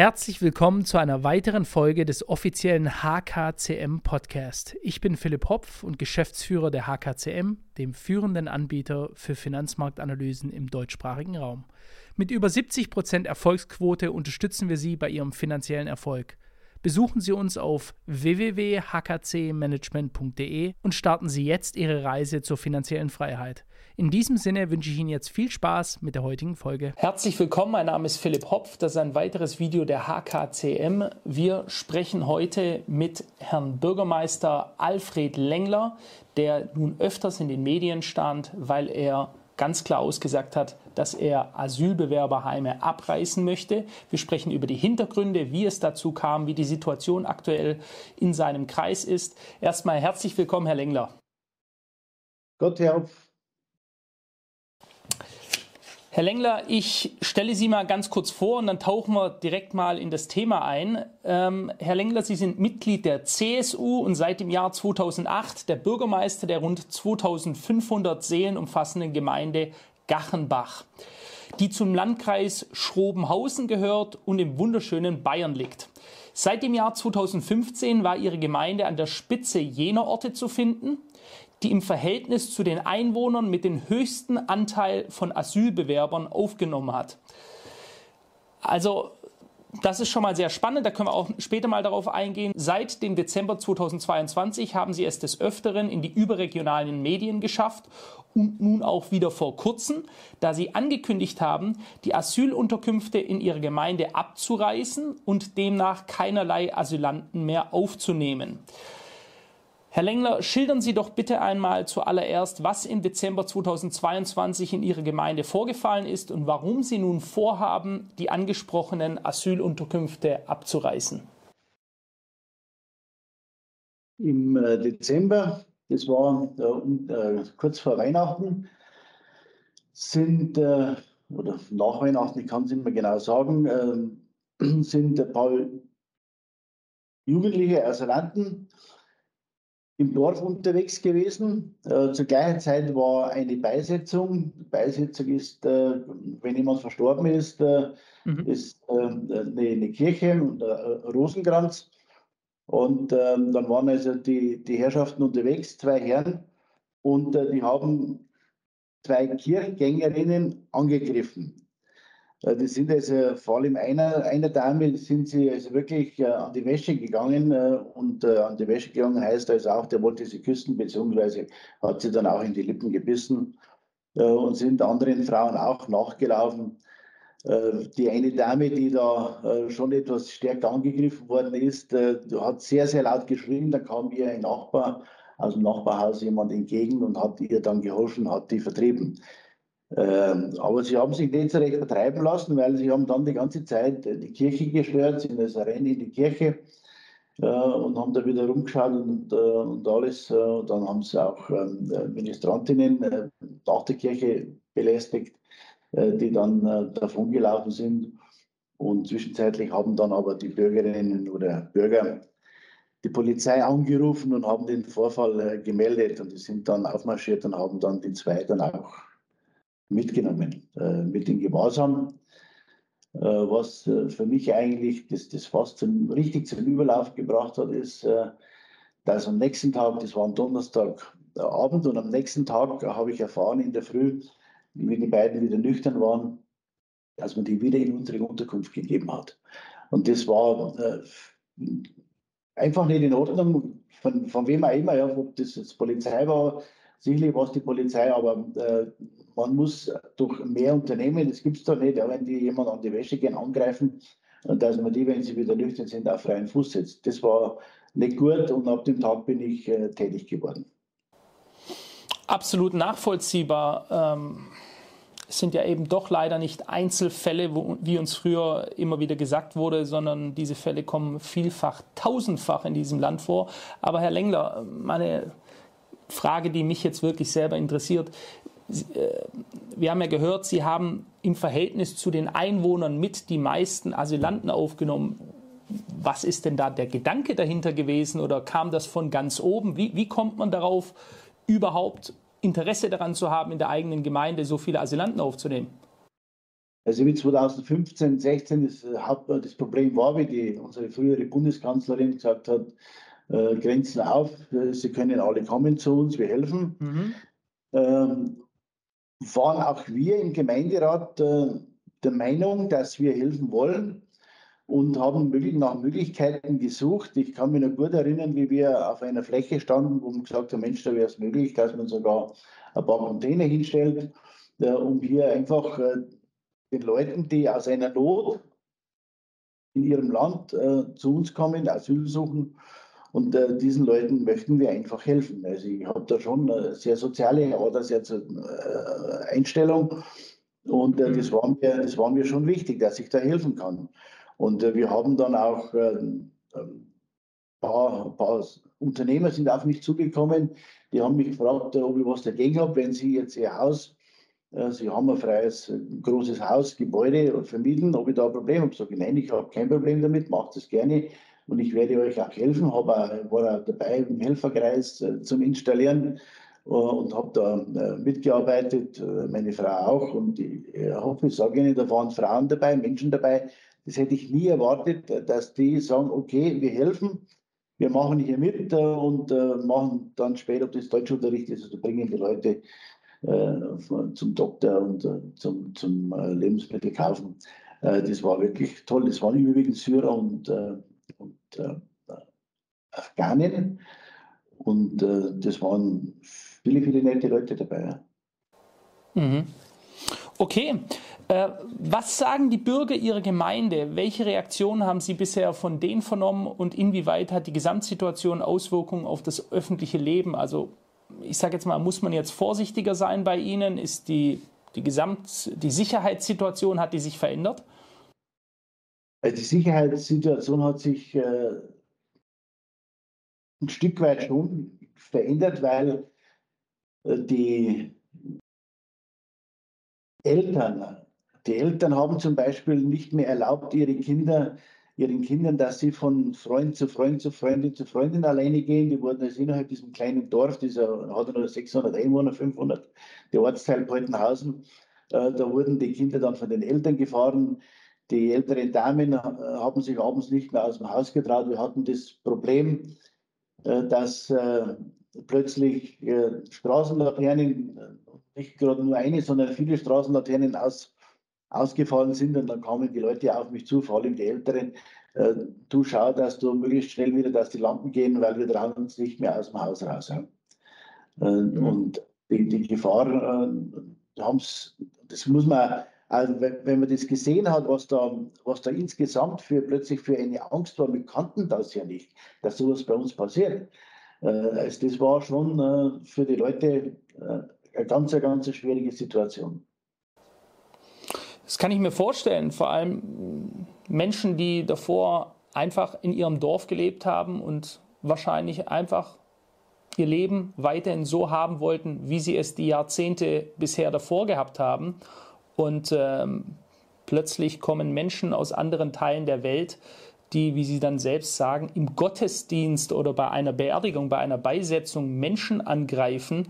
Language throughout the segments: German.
Herzlich willkommen zu einer weiteren Folge des offiziellen HKCM Podcast. Ich bin Philipp Hopf und Geschäftsführer der HKCM, dem führenden Anbieter für Finanzmarktanalysen im deutschsprachigen Raum. Mit über 70% Erfolgsquote unterstützen wir Sie bei Ihrem finanziellen Erfolg. Besuchen Sie uns auf www.hkcmanagement.de und starten Sie jetzt Ihre Reise zur finanziellen Freiheit. In diesem Sinne wünsche ich Ihnen jetzt viel Spaß mit der heutigen Folge. Herzlich willkommen, mein Name ist Philipp Hopf. Das ist ein weiteres Video der HKCM. Wir sprechen heute mit Herrn Bürgermeister Alfred Lengler, der nun öfters in den Medien stand, weil er ganz klar ausgesagt hat, dass er Asylbewerberheime abreißen möchte. Wir sprechen über die Hintergründe, wie es dazu kam, wie die Situation aktuell in seinem Kreis ist. Erstmal herzlich willkommen, Herr Lengler. Gott, Herr Hopf. Herr Lengler, ich stelle Sie mal ganz kurz vor und dann tauchen wir direkt mal in das Thema ein. Ähm, Herr Lengler, Sie sind Mitglied der CSU und seit dem Jahr 2008 der Bürgermeister der rund 2500 Seelen umfassenden Gemeinde Gachenbach, die zum Landkreis Schrobenhausen gehört und im wunderschönen Bayern liegt. Seit dem Jahr 2015 war Ihre Gemeinde an der Spitze jener Orte zu finden, die im Verhältnis zu den Einwohnern mit dem höchsten Anteil von Asylbewerbern aufgenommen hat. Also das ist schon mal sehr spannend, da können wir auch später mal darauf eingehen. Seit dem Dezember 2022 haben sie es des Öfteren in die überregionalen Medien geschafft und nun auch wieder vor kurzem, da sie angekündigt haben, die Asylunterkünfte in ihrer Gemeinde abzureißen und demnach keinerlei Asylanten mehr aufzunehmen. Herr Lengler, schildern Sie doch bitte einmal zuallererst, was im Dezember 2022 in Ihrer Gemeinde vorgefallen ist und warum Sie nun vorhaben, die angesprochenen Asylunterkünfte abzureißen. Im äh, Dezember, das war äh, kurz vor Weihnachten, sind, äh, oder nach Weihnachten, ich kann es nicht mehr genau sagen, sind ein paar Jugendliche Asylanten im Dorf unterwegs gewesen. Äh, zur gleichen Zeit war eine Beisetzung. Beisetzung ist, äh, wenn jemand verstorben ist, äh, mhm. ist äh, eine, eine, Kirche und ein Rosenkranz. Und ähm, dann waren also die, die Herrschaften unterwegs, zwei Herren, und äh, die haben zwei Kirchgängerinnen angegriffen. Äh, die sind also vor allem einer, einer Dame sind sie also wirklich äh, an die Wäsche gegangen äh, und äh, an die Wäsche gegangen heißt also auch, der wollte sie küssen, beziehungsweise hat sie dann auch in die Lippen gebissen äh, und sind anderen Frauen auch nachgelaufen. Äh, die eine Dame, die da schon etwas stärker angegriffen worden ist, hat sehr, sehr laut geschrien. Da kam ihr ein Nachbar aus dem Nachbarhaus jemand entgegen und hat ihr dann geholfen, hat die vertrieben. Ähm, aber sie haben sich nicht so recht vertreiben lassen, weil sie haben dann die ganze Zeit äh, die Kirche gestört, sind also rein in die Kirche äh, und haben da wieder rumgeschaut und, äh, und alles. Äh, dann haben sie auch ähm, Ministrantinnen äh, nach der Kirche belästigt, äh, die dann davon gelaufen sind. Und zwischenzeitlich haben dann aber die Bürgerinnen oder Bürger die Polizei angerufen und haben den Vorfall gemeldet und die sind dann aufmarschiert und haben dann die zwei dann auch mitgenommen, äh, mit in Gewahrsam. Äh, was äh, für mich eigentlich das, das fast zum, richtig zum Überlauf gebracht hat, ist, dass am nächsten Tag, das war am Donnerstagabend, und am nächsten Tag habe ich erfahren in der Früh, wie die beiden wieder nüchtern waren, dass man die wieder in unsere Unterkunft gegeben hat. Und das war äh, einfach nicht in Ordnung, von, von wem auch immer, ja, ob das jetzt Polizei war, sicherlich war es die Polizei, aber äh, man muss durch mehr Unternehmen, das gibt es doch nicht, wenn die jemand an die Wäsche gehen, angreifen, dass man die, wenn sie wieder nüchtern sind, auf freien Fuß setzt. Das war nicht gut und ab dem Tag bin ich äh, tätig geworden. Absolut nachvollziehbar. Ähm, es sind ja eben doch leider nicht Einzelfälle, wo, wie uns früher immer wieder gesagt wurde, sondern diese Fälle kommen vielfach, tausendfach in diesem Land vor. Aber Herr Lengler, meine Frage, die mich jetzt wirklich selber interessiert, äh, wir haben ja gehört, Sie haben im Verhältnis zu den Einwohnern mit die meisten Asylanten aufgenommen. Was ist denn da der Gedanke dahinter gewesen oder kam das von ganz oben? Wie, wie kommt man darauf, überhaupt Interesse daran zu haben, in der eigenen Gemeinde so viele Asylanten aufzunehmen? Also wie 2015, 16 das, das Problem war, wie die, unsere frühere Bundeskanzlerin gesagt hat, äh, Grenzen auf, sie können alle kommen zu uns, wir helfen. Mhm. Ähm, waren auch wir im Gemeinderat äh, der Meinung, dass wir helfen wollen und haben nach Möglichkeiten gesucht. Ich kann mich noch gut erinnern, wie wir auf einer Fläche standen, wo man gesagt hat, Mensch, da wäre es möglich, dass man sogar ein paar Container hinstellt, äh, um hier einfach äh, den Leuten, die aus einer Not in ihrem Land äh, zu uns kommen, Asyl suchen, und äh, diesen Leuten möchten wir einfach helfen. Also ich habe da schon eine sehr soziale oder sehr äh, Einstellung. Und äh, das, mhm. war mir, das war mir schon wichtig, dass ich da helfen kann. Und äh, wir haben dann auch ein ähm, ähm, paar, paar, Unternehmer sind auf mich zugekommen, die haben mich gefragt, ob ich was dagegen habe, wenn sie jetzt ihr Haus, äh, sie haben ein freies, großes Haus, Gebäude vermieten, ob ich da ein Problem habe. Sage ich, nein, ich habe kein Problem damit, macht es gerne und ich werde euch auch helfen. Hab auch, war auch dabei im Helferkreis äh, zum Installieren äh, und habe da äh, mitgearbeitet, meine Frau auch. Und ich hoffe, ich sage Ihnen, da waren Frauen dabei, Menschen dabei. Das hätte ich nie erwartet, dass die sagen, okay, wir helfen, wir machen hier mit und machen dann später, ob das Deutschunterricht ist, also bringen die Leute zum Doktor und zum, zum Lebensmittel kaufen. Das war wirklich toll. Das waren überwiegend Syrer und und äh, Afghanen. Und äh, das waren viele, viele nette Leute dabei. Mhm. Okay. Äh, was sagen die Bürger Ihrer Gemeinde? Welche Reaktionen haben Sie bisher von denen vernommen und inwieweit hat die Gesamtsituation Auswirkungen auf das öffentliche Leben? Also ich sage jetzt mal, muss man jetzt vorsichtiger sein bei Ihnen? Ist die, die Gesamt, die Sicherheitssituation, hat die sich verändert? Also die Sicherheitssituation hat sich äh, ein Stück weit schon verändert, weil äh, die Eltern, die Eltern haben zum Beispiel nicht mehr erlaubt, ihre Kinder, ihren Kindern, dass sie von Freund zu Freund zu Freundin zu Freundin alleine gehen. Die wurden also innerhalb diesem kleinen Dorf, dieser hat nur 600 Einwohner, 500, der Ortsteil Poltenhausen, äh, da wurden die Kinder dann von den Eltern gefahren. Die älteren Damen äh, haben sich abends nicht mehr aus dem Haus getraut. Wir hatten das Problem, äh, dass äh, plötzlich Straßenlaternen, nicht gerade nur eine, sondern viele Straßenlaternen aus, ausgefallen sind. Und dann kamen die Leute auf mich zu, vor allem die Älteren. Du schau, dass du möglichst schnell wieder, dass die Lampen gehen, weil wir trauen uns nicht mehr aus dem Haus raus. Mhm. Und die, die Gefahr, das muss man also wenn, man das gesehen hat, was da, was da insgesamt für plötzlich für eine Angst war, wir kannten das ja nicht, dass sowas bei uns passiert. Äh, also das war schon äh, für die Leute äh, eine ganz, ganz schwierige Situation. Das kann ich mir vorstellen, vor allem Menschen, die davor einfach in ihrem Dorf gelebt haben und wahrscheinlich einfach ihr Leben weiterhin so haben wollten, wie sie es die Jahrzehnte bisher davor gehabt haben und ähm, plötzlich kommen Menschen aus anderen Teilen der Welt, die, wie sie dann selbst sagen, im Gottesdienst oder bei einer Beerdigung, bei einer Beisetzung Menschen angreifen,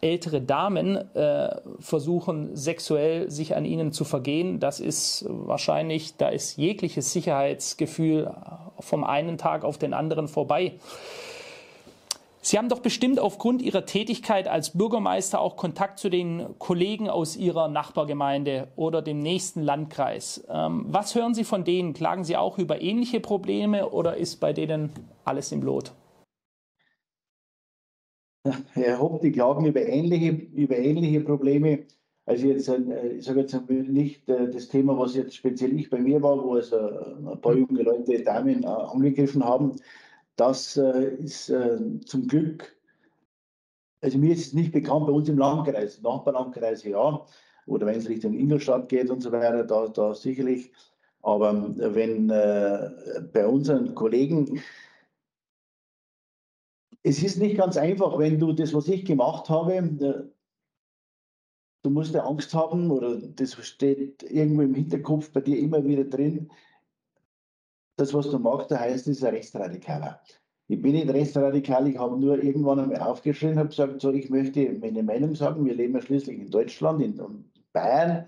ältere Damen äh, versuchen sexuell sich an ihnen zu vergehen. Das ist wahrscheinlich, da ist jegliches Sicherheitsgefühl vom einen Tag auf den anderen vorbei. Sie haben doch bestimmt aufgrund Ihrer Tätigkeit als Bürgermeister auch Kontakt zu den Kollegen aus Ihrer Nachbargemeinde oder dem nächsten Landkreis. Ähm, was hören Sie von denen? Klagen Sie auch über ähnliche Probleme oder ist bei denen alles im Lot? Herr Hopp, die klagen über ähnliche, über ähnliche Probleme. Also jetzt, äh, ich sage jetzt nicht äh, das Thema, was jetzt speziell ich bei mir war, wo also ein paar junge Leute Damen äh, angegriffen haben. Das äh, ist äh, zum Glück, also mir ist es nicht bekannt bei uns im Landkreis, Nachbarlandkreis ja, oder wenn es Richtung Ingolstadt geht und so weiter, da, da sicherlich. Aber wenn äh, bei unseren Kollegen, es ist nicht ganz einfach, wenn du das, was ich gemacht habe, du musst ja Angst haben oder das steht irgendwo im Hinterkopf bei dir immer wieder drin, das, was du magst, da heißt, ist ein Rechtsradikaler. Ich bin nicht rechtsradikal, ich habe nur irgendwann einmal aufgeschrieben, habe gesagt, so, ich möchte meine Meinung sagen, wir leben ja schließlich in Deutschland, in Bayern,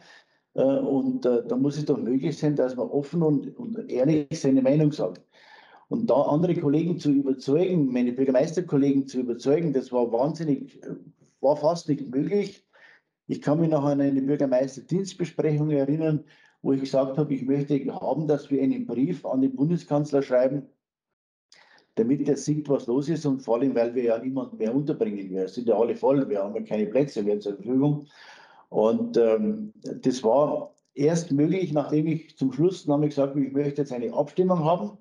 Und da muss es doch möglich sein, dass man offen und, und ehrlich seine Meinung sagt. Und da andere Kollegen zu überzeugen, meine Bürgermeisterkollegen zu überzeugen, das war wahnsinnig, war fast nicht möglich. Ich kann mich noch an eine Bürgermeisterdienstbesprechung erinnern, wo ich gesagt habe, ich möchte haben, dass wir einen Brief an den Bundeskanzler schreiben, damit er sieht, was los ist und vor allem, weil wir ja niemanden mehr unterbringen. Wir sind ja alle voll, wir haben ja keine Plätze mehr zur Verfügung. Und ähm, das war erst möglich, nachdem ich zum Schluss dann gesagt habe, ich möchte jetzt eine Abstimmung haben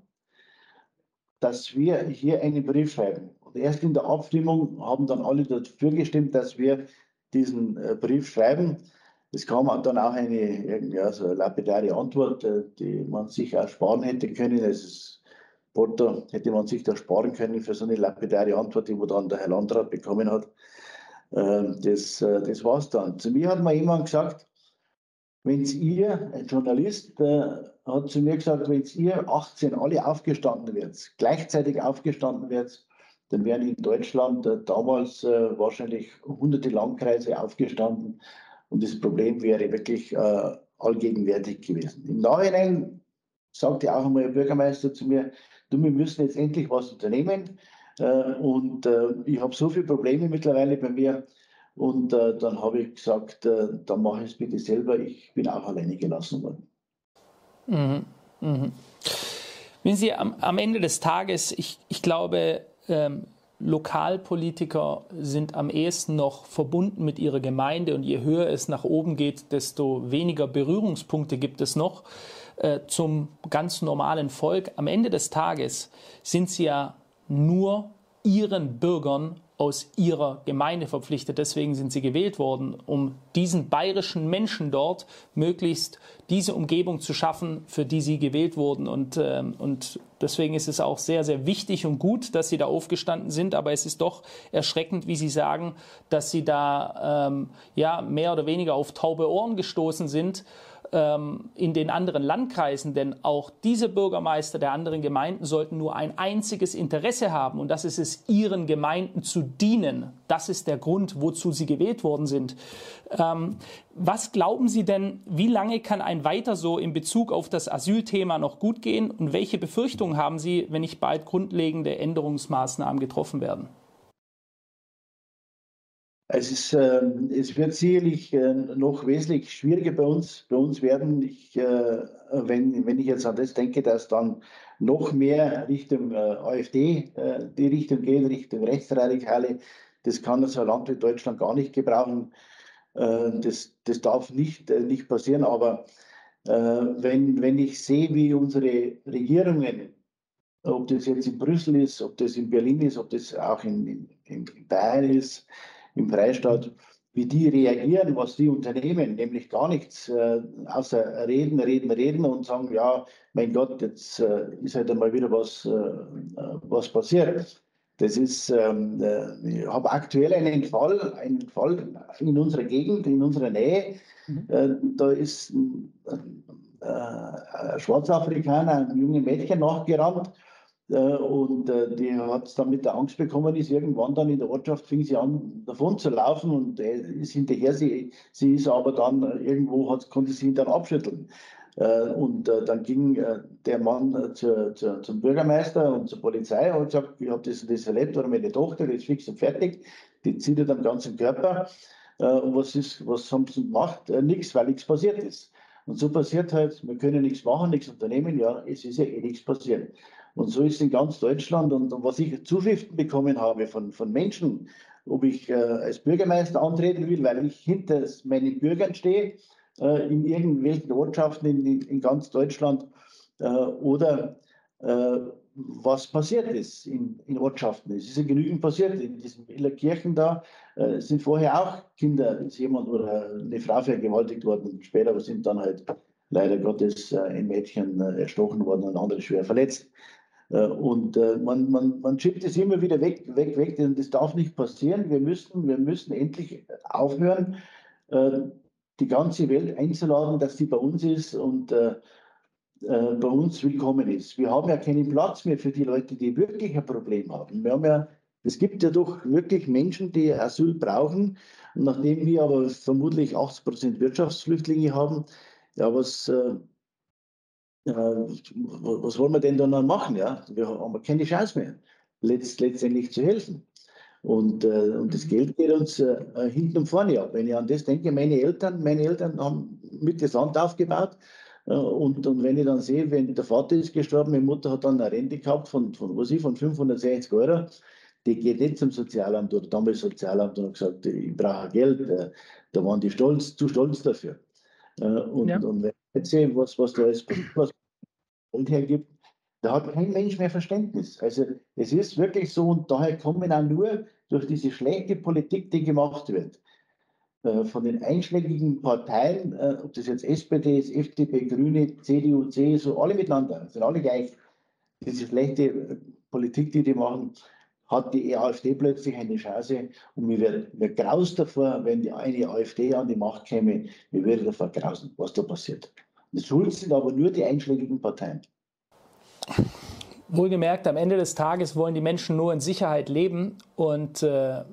dass wir hier einen Brief schreiben. Und erst in der Abstimmung haben dann alle dafür gestimmt, dass wir diesen äh, Brief schreiben. Es kam dann auch eine ja, so lapidare Antwort, äh, die man sich auch sparen hätte können. Ist Porto hätte man sich da sparen können für so eine lapidare Antwort, die dann der Herr Landrat bekommen hat. Ähm, das, äh, das war es dann. Zu mir hat mal jemand gesagt, wenn ihr, ein Journalist, hat zu mir gesagt, wenn ihr 18 alle aufgestanden werdet, gleichzeitig aufgestanden werdet, dann wären in Deutschland äh, damals äh, wahrscheinlich hunderte Landkreise aufgestanden und das Problem wäre wirklich äh, allgegenwärtig gewesen. Im Nachhinein sagte auch einmal der Bürgermeister zu mir, du, wir müssen jetzt endlich was unternehmen äh, und äh, ich habe so viele Probleme mittlerweile bei mir und äh, dann habe ich gesagt, dann mache ich es bitte selber, ich bin auch alleine gelassen worden. Mhm. Mhm. Wenn Sie am, am, Ende des Tages, ich, ich glaube, ähm, Lokalpolitiker sind am ehesten noch verbunden mit ihrer Gemeinde und je höher es nach oben geht, desto weniger Berührungspunkte gibt es noch äh, zum ganz normalen Volk. Am Ende des Tages sind sie ja nur ihren Bürgern aus ihrer Gemeinde verpflichtet. Deswegen sind sie gewählt worden, um diesen bayerischen Menschen dort möglichst diese Umgebung zu schaffen, für die sie gewählt wurden. Und, äh, und deswegen ist es auch sehr, sehr wichtig und gut, dass sie da aufgestanden sind. Aber es ist doch erschreckend, wie Sie sagen, dass sie da ähm, ja mehr oder weniger auf taube Ohren gestoßen sind in den anderen Landkreisen, denn auch diese Bürgermeister der anderen Gemeinden sollten nur ein einziges Interesse haben und das ist es, ihren Gemeinden zu dienen. Das ist der Grund, wozu sie gewählt worden sind. Ähm, was glauben Sie denn, wie lange kann ein weiter so in Bezug auf das Asylthema noch gut gehen und welche Befürchtungen haben Sie, wenn nicht bald grundlegende Änderungsmaßnahmen getroffen werden? Es, äh, es wird sicherlich äh, noch wesentlich schwieriger bei uns, bei uns werden. Ich, äh, wenn, wenn ich jetzt an das denke, dass dann noch mehr Richtung äh, AfD äh, die Richtung geht, Richtung Rechtsradikale, das kann ein Land wie Deutschland gar nicht gebrauchen. Äh, das, das darf nicht, nicht passieren. Aber wenn, wenn ich sehe, wie unsere Regierungen, ob das jetzt in Brüssel ist, ob das in Berlin ist, ob das auch in, in, in Bayern ist, im Freistaat, wie die reagieren, was die unternehmen, nämlich gar nichts, äh, außer reden, reden, reden und sagen, ja, mein Gott, jetzt äh, ist halt einmal wieder was, äh, was passiert. Das ist, ähm, äh, ich habe aktuell einen Fall, einen Fall in unserer Gegend, in unserer Nähe. Mhm. Äh, da ist ein, Schwarzafrikaner, ein junges Mädchen nachgerannt äh, und äh, die hat dann mit der Angst bekommen, ist irgendwann dann in der Ortschaft, fing sie an, davon zu laufen und er ist hinterher. Sie, sie ist aber dann äh, irgendwo, hat, konnte sie ihn dann abschütteln. Und dann ging der Mann zu, zu, zum Bürgermeister und zur Polizei und hat gesagt, ich habe das, das erlebt, oder meine Tochter ist fix und fertig, die zieht am ganzen Körper. Und was, ist, was haben sie gemacht? Nichts, weil nichts passiert ist. Und so passiert halt, wir können nichts machen, nichts unternehmen, ja, es ist ja eh nichts passiert. Und so ist in ganz Deutschland. Und, und was ich Zuschriften bekommen habe von, von Menschen, ob ich äh, als Bürgermeister antreten will, weil ich hinter meinen Bürgern stehe, äh, in irgendwelchen Ortschaften in, in ganz Deutschland, äh, oder äh, was passiert ist in, in, Ortschaften. Es ist ja genügend passiert. In diesen Kirchen da äh, sind vorher auch Kinder, ist jemand oder eine Frau vergewaltigt worden. Später sind dann halt leider Gottes äh, ein Mädchen erstochen worden und andere schwer verletzt. Äh, und äh, man, man, man schiebt es immer wieder weg, weg, weg, denn das darf nicht passieren. Wir müssen, wir müssen endlich aufhören, äh, die ganze Welt einzuladen, dass sie bei uns ist und bei uns willkommen ist. Wir haben ja keinen Platz mehr für die Leute, die wirklich ein Problem haben. Wir haben ja, Es gibt ja doch wirklich Menschen, die Asyl brauchen. Nachdem wir aber vermutlich 80 Prozent Wirtschaftsflüchtlinge haben, ja, was, was wollen wir denn dann machen? Ja? Wir haben keine Chance mehr, letzt, letztendlich zu helfen. Und, äh, und das mhm. Geld geht uns äh, hinten und vorne ab. Wenn ich an das denke, meine Eltern, meine Eltern haben mit der Sand aufgebaut. Äh, und, und wenn ich dann sehe, wenn der Vater ist gestorben, meine Mutter hat dann eine Rente gehabt von, von, was ich, von 560 Euro, die geht nicht zum Sozialamt oder damals Sozialamt und hat gesagt, ich brauche Geld. Äh, da waren die stolz, zu stolz dafür. Äh, und, ja. und wenn sehe, was, was da alles was Geld hergibt, da hat kein Mensch mehr Verständnis. Also es ist wirklich so und daher kommen auch nur durch diese schlechte Politik, die gemacht wird, äh, von den einschlägigen Parteien, äh, ob das jetzt SPD ist, FDP, Grüne, CDU, CSU, alle miteinander, sind alle gleich. Diese schlechte äh, Politik, die die machen, hat die AfD plötzlich eine Chance und mir wäre mir graus davor, wenn die eine AfD an die Macht käme, mir würde davor grausen, was da passiert. Schuld sind aber nur die einschlägigen Parteien. Wohlgemerkt, am Ende des Tages wollen die Menschen nur in Sicherheit leben und äh,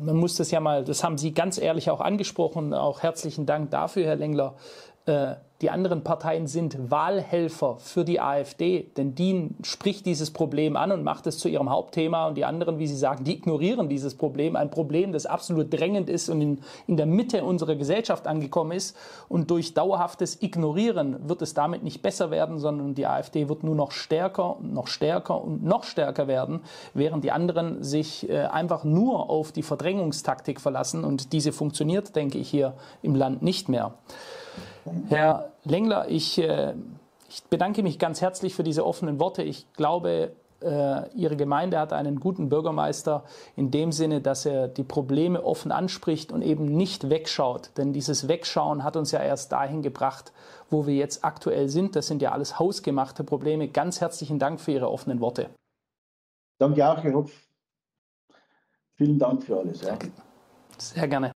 man muss das ja mal, das haben Sie ganz ehrlich auch angesprochen, auch herzlichen Dank dafür, Herr Lengler. Äh, die anderen Parteien sind Wahlhelfer für die AfD, denn die spricht dieses Problem an und macht es zu ihrem Hauptthema. Und die anderen, wie Sie sagen, die ignorieren dieses Problem. Ein Problem, das absolut drängend ist und in, in der Mitte unserer Gesellschaft angekommen ist. Und durch dauerhaftes Ignorieren wird es damit nicht besser werden, sondern die AfD wird nur noch stärker, noch stärker und noch stärker werden, während die anderen sich äh, einfach nur auf die Verdrängungstaktik verlassen. Und diese funktioniert, denke ich, hier im Land nicht mehr. Herr Lengler, ich, äh, ich bedanke mich ganz herzlich für diese offenen Worte. Ich glaube, äh, Ihre Gemeinde hat einen guten Bürgermeister in dem Sinne, dass er die Probleme offen anspricht und eben nicht wegschaut. Denn dieses Wegschauen hat uns ja erst dahin gebracht, wo wir jetzt aktuell sind. Das sind ja alles hausgemachte Probleme. Ganz herzlichen Dank für Ihre offenen Worte. Danke auch, Herr Hopf. Vielen Dank für alles. Ja. Sehr gerne.